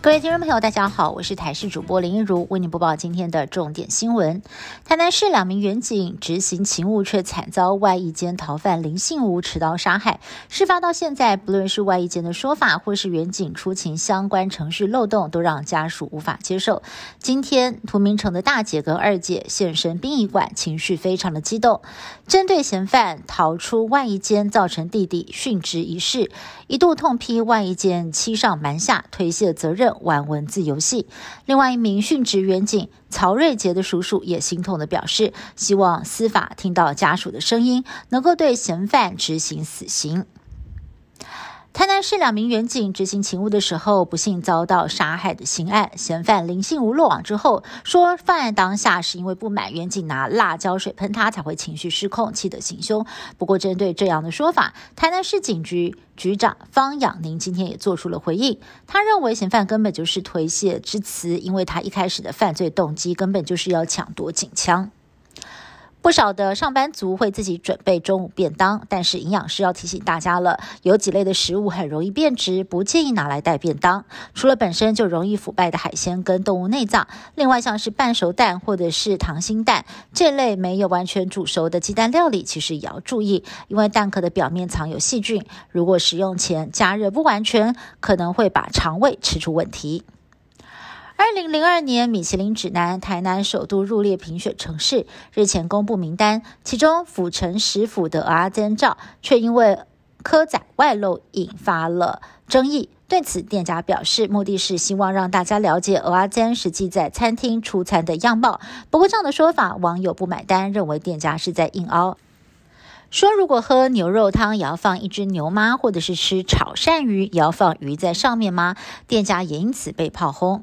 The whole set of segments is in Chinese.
各位听众朋友，大家好，我是台视主播林一如，为您播报今天的重点新闻。台南市两名员警执行勤务，却惨遭外役间逃犯林信武持刀杀害。事发到现在，不论是外役间的说法，或是远警出勤相关程序漏洞，都让家属无法接受。今天，涂明成的大姐跟二姐现身殡仪馆，情绪非常的激动，针对嫌犯逃出外役间造成弟弟殉职一事，一度痛批外役间欺上瞒下，推卸责任。玩文字游戏。另外一名殉职员警曹瑞杰的叔叔也心痛的表示，希望司法听到家属的声音，能够对嫌犯执行死刑。台南市两名员警执行勤务的时候，不幸遭到杀害的刑案，嫌犯林信吴落网之后，说犯案当下是因为不满员警拿辣椒水喷他，才会情绪失控，气得行凶。不过，针对这样的说法，台南市警局局长方养宁今天也做出了回应，他认为嫌犯根本就是推卸之词，因为他一开始的犯罪动机根本就是要抢夺警枪。不少的上班族会自己准备中午便当，但是营养师要提醒大家了，有几类的食物很容易变质，不建议拿来带便当。除了本身就容易腐败的海鲜跟动物内脏，另外像是半熟蛋或者是溏心蛋这类没有完全煮熟的鸡蛋料理，其实也要注意，因为蛋壳的表面藏有细菌，如果食用前加热不完全，可能会把肠胃吃出问题。二零零二年，米其林指南台南首度入列评选城市，日前公布名单，其中府城十府的阿珍照却因为科仔外露引发了争议。对此，店家表示，目的是希望让大家了解鹅阿煎实际在餐厅出餐的样貌。不过，这样的说法网友不买单，认为店家是在硬凹，说如果喝牛肉汤也要放一只牛吗？或者是吃炒鳝鱼也要放鱼在上面吗？店家也因此被炮轰。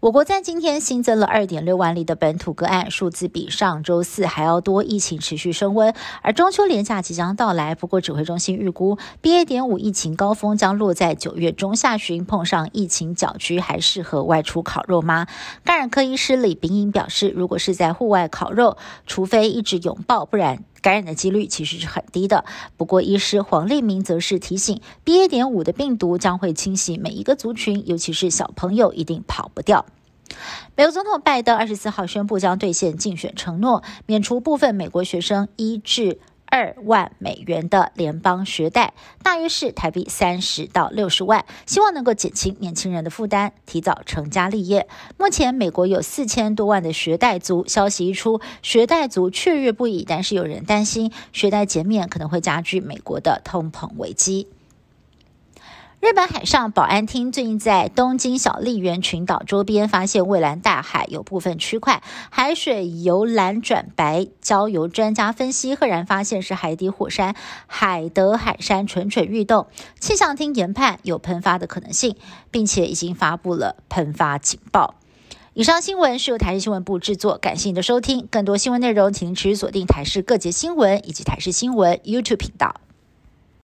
我国在今天新增了二点六万例的本土个案，数字比上周四还要多，疫情持续升温。而中秋连假即将到来，不过指挥中心预估，BA. 点五疫情高峰将落在九月中下旬，碰上疫情搅局，还适合外出烤肉吗？感染科医师李炳颖表示，如果是在户外烤肉，除非一直拥抱，不然。感染的几率其实是很低的。不过，医师黄立明则是提醒，BA. 点五的病毒将会侵袭每一个族群，尤其是小朋友，一定跑不掉。美国总统拜登二十四号宣布将兑现竞选承诺，免除部分美国学生一至。二万美元的联邦学贷，大约是台币三十到六十万，希望能够减轻年轻人的负担，提早成家立业。目前美国有四千多万的学贷族，消息一出，学贷族雀跃不已。但是有人担心，学贷减免可能会加剧美国的通膨危机。日本海上保安厅最近在东京小笠原群岛周边发现蔚蓝大海有部分区块海水由蓝转白，交由专家分析，赫然发现是海底火山海德海山蠢蠢欲动。气象厅研判有喷发的可能性，并且已经发布了喷发警报。以上新闻是由台视新闻部制作，感谢您的收听。更多新闻内容，请您持续锁定台视各节新闻以及台视新闻 YouTube 频道。